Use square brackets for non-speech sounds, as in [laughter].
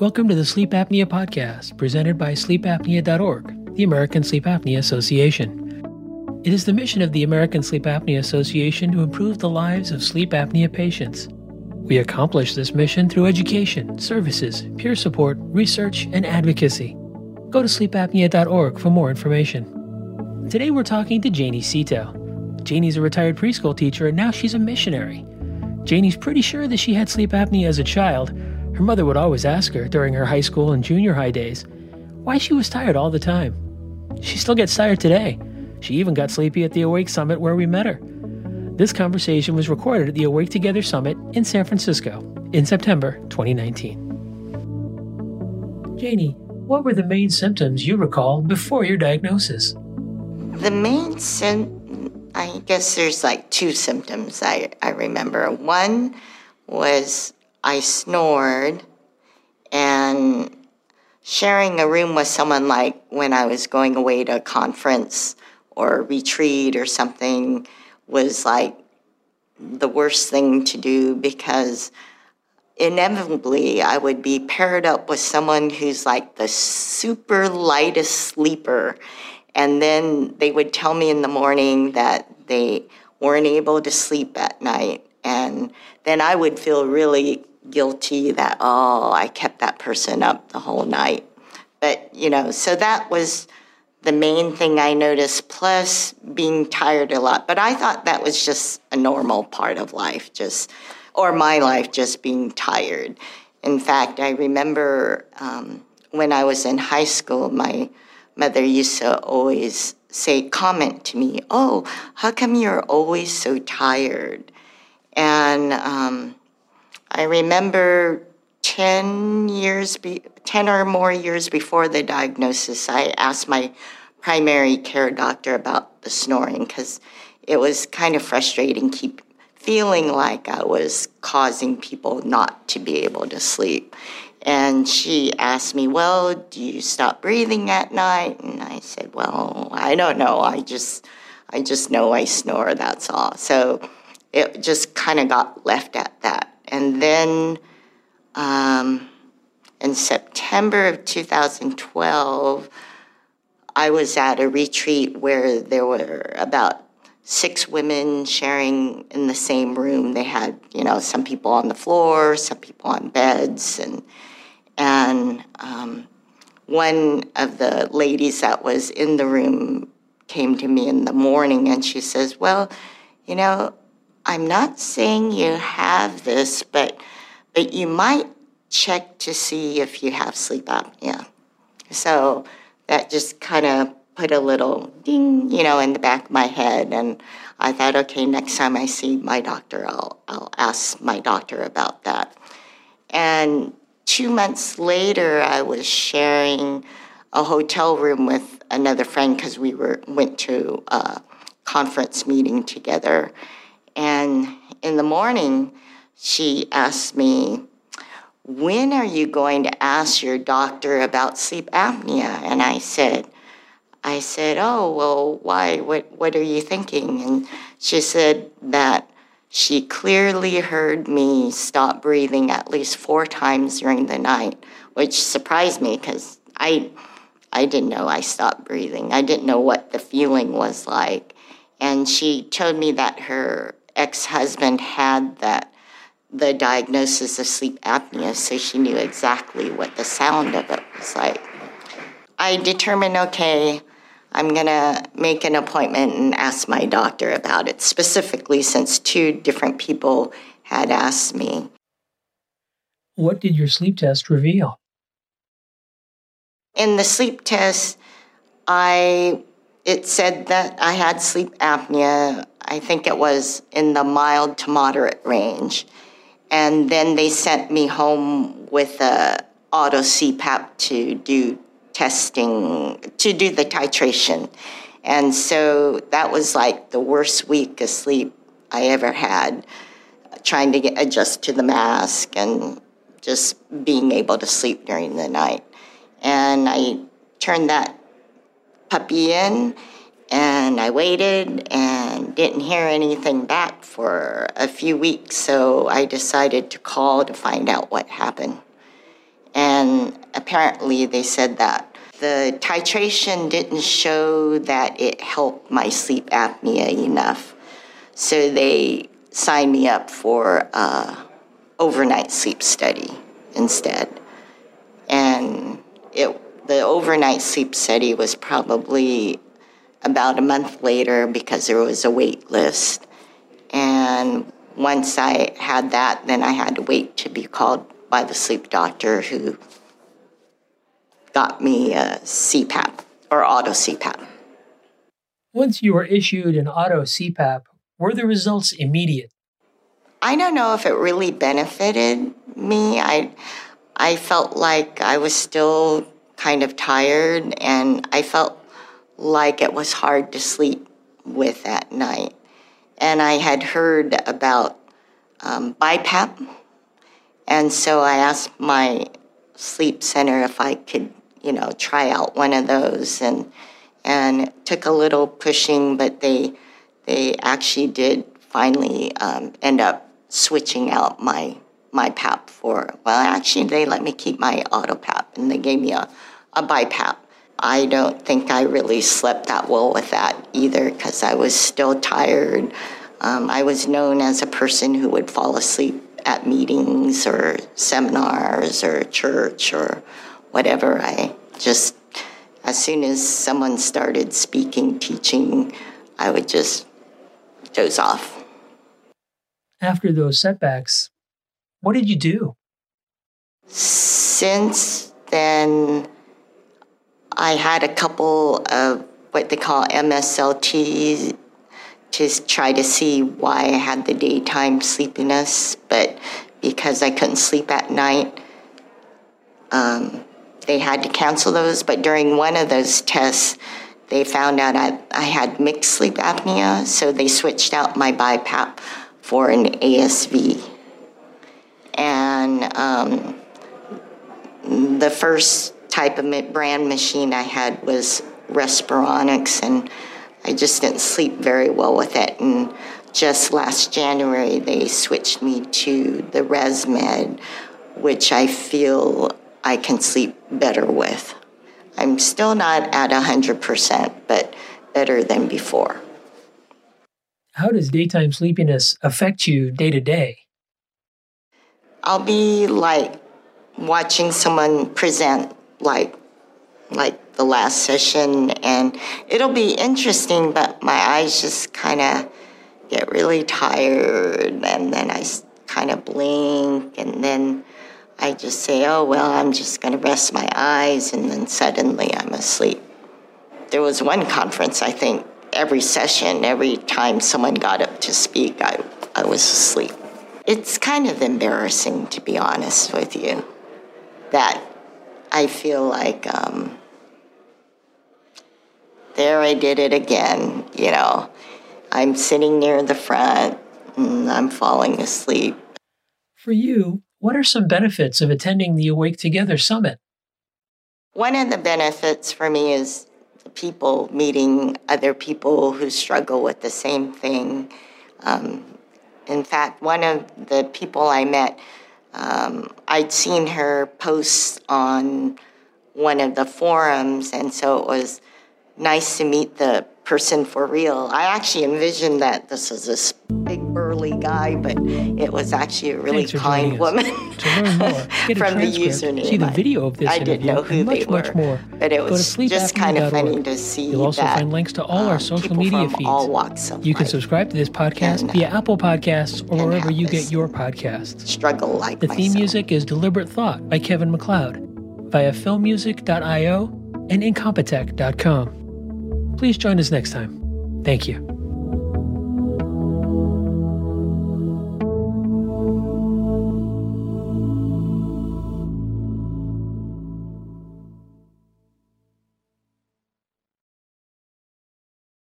Welcome to the Sleep Apnea Podcast, presented by sleepapnea.org, the American Sleep Apnea Association. It is the mission of the American Sleep Apnea Association to improve the lives of sleep apnea patients. We accomplish this mission through education, services, peer support, research, and advocacy. Go to sleepapnea.org for more information. Today we're talking to Janie Sito. Janie's a retired preschool teacher and now she's a missionary. Janie's pretty sure that she had sleep apnea as a child, her mother would always ask her during her high school and junior high days why she was tired all the time. She still gets tired today. She even got sleepy at the Awake Summit where we met her. This conversation was recorded at the Awake Together Summit in San Francisco in September 2019. Janie, what were the main symptoms you recall before your diagnosis? The main symptom, I guess there's like two symptoms I, I remember. One was I snored and sharing a room with someone like when I was going away to a conference or retreat or something was like the worst thing to do because inevitably I would be paired up with someone who's like the super lightest sleeper. And then they would tell me in the morning that they weren't able to sleep at night. And then I would feel really guilty that, oh, I kept that person up the whole night. But, you know, so that was the main thing I noticed, plus being tired a lot. But I thought that was just a normal part of life, just, or my life, just being tired. In fact, I remember um, when I was in high school, my mother used to always say, comment to me, oh, how come you're always so tired? And um, I remember 10 years, be, 10 or more years before the diagnosis, I asked my primary care doctor about the snoring because it was kind of frustrating keep feeling like I was causing people not to be able to sleep. And she asked me, Well, do you stop breathing at night? And I said, Well, I don't know. I just I just know I snore, that's all. So it just kind of got left at that. And then um, in September of 2012, I was at a retreat where there were about six women sharing in the same room. They had, you know, some people on the floor, some people on beds, and and um, one of the ladies that was in the room came to me in the morning and she says, "Well, you know, I'm not saying you have this, but but you might check to see if you have sleep apnea. So that just kind of put a little ding, you know, in the back of my head, and I thought, okay, next time I see my doctor, I'll I'll ask my doctor about that. And two months later, I was sharing a hotel room with another friend because we were went to a conference meeting together and in the morning, she asked me, When are you going to ask your doctor about sleep apnea? And I said, I said, Oh, well, why? What, what are you thinking? And she said that she clearly heard me stop breathing at least four times during the night, which surprised me because I, I didn't know I stopped breathing. I didn't know what the feeling was like. And she told me that her ex-husband had that the diagnosis of sleep apnea, so she knew exactly what the sound of it was like. I determined, okay, I'm gonna make an appointment and ask my doctor about it, specifically since two different people had asked me. What did your sleep test reveal? In the sleep test, I it said that I had sleep apnea. I think it was in the mild to moderate range. And then they sent me home with a auto CPAP to do testing, to do the titration. And so that was like the worst week of sleep I ever had, trying to get adjust to the mask and just being able to sleep during the night. And I turned that puppy in and I waited and didn't hear anything back for a few weeks, so I decided to call to find out what happened. And apparently, they said that the titration didn't show that it helped my sleep apnea enough. So they signed me up for a overnight sleep study instead. And it, the overnight sleep study was probably about a month later because there was a wait list. And once I had that, then I had to wait to be called by the sleep doctor who got me a CPAP or auto CPAP. Once you were issued an auto CPAP, were the results immediate? I don't know if it really benefited me. I I felt like I was still kind of tired and I felt like it was hard to sleep with at night. And I had heard about um, BiPAP, and so I asked my sleep center if I could you know, try out one of those, and and it took a little pushing, but they they actually did finally um, end up switching out my my PAP for. Well, actually, they let me keep my auto PAP, and they gave me a a BiPAP. I don't think I really slept that well with that either because I was still tired. Um, I was known as a person who would fall asleep at meetings or seminars or church or whatever. I just, as soon as someone started speaking, teaching, I would just doze off. After those setbacks, what did you do? Since then, I had a couple of what they call MSLTs to try to see why I had the daytime sleepiness, but because I couldn't sleep at night, um, they had to cancel those. But during one of those tests, they found out I, I had mixed sleep apnea, so they switched out my BiPAP for an ASV. And um, the first type of brand machine I had was Respironics, and I just didn't sleep very well with it. And just last January, they switched me to the ResMed, which I feel I can sleep better with. I'm still not at 100%, but better than before. How does daytime sleepiness affect you day to day? I'll be like watching someone present like like the last session and it'll be interesting but my eyes just kind of get really tired and then I kind of blink and then I just say, oh, well, I'm just going to rest my eyes, and then suddenly I'm asleep. There was one conference, I think, every session, every time someone got up to speak, I, I was asleep. It's kind of embarrassing, to be honest with you, that I feel like um, there I did it again, you know. I'm sitting near the front and I'm falling asleep. For you, what are some benefits of attending the Awake Together Summit? One of the benefits for me is the people meeting other people who struggle with the same thing. Um, in fact, one of the people I met, um, I'd seen her post on one of the forums, and so it was nice to meet the person for real. I actually envisioned that this was this big burly guy, but it was actually a really kind woman. to learn more, [laughs] get from the username. See the video of this I didn't know who much, they were. Much more. But it was just kind of funny to see You'll also that, find links to all um, our social media feeds. All walks of you can subscribe to this podcast and, via Apple Podcasts or wherever you get your podcasts. Struggle like The myself. theme music is Deliberate Thought by Kevin MacLeod via filmmusic.io and incompetech.com. Please join us next time. Thank you.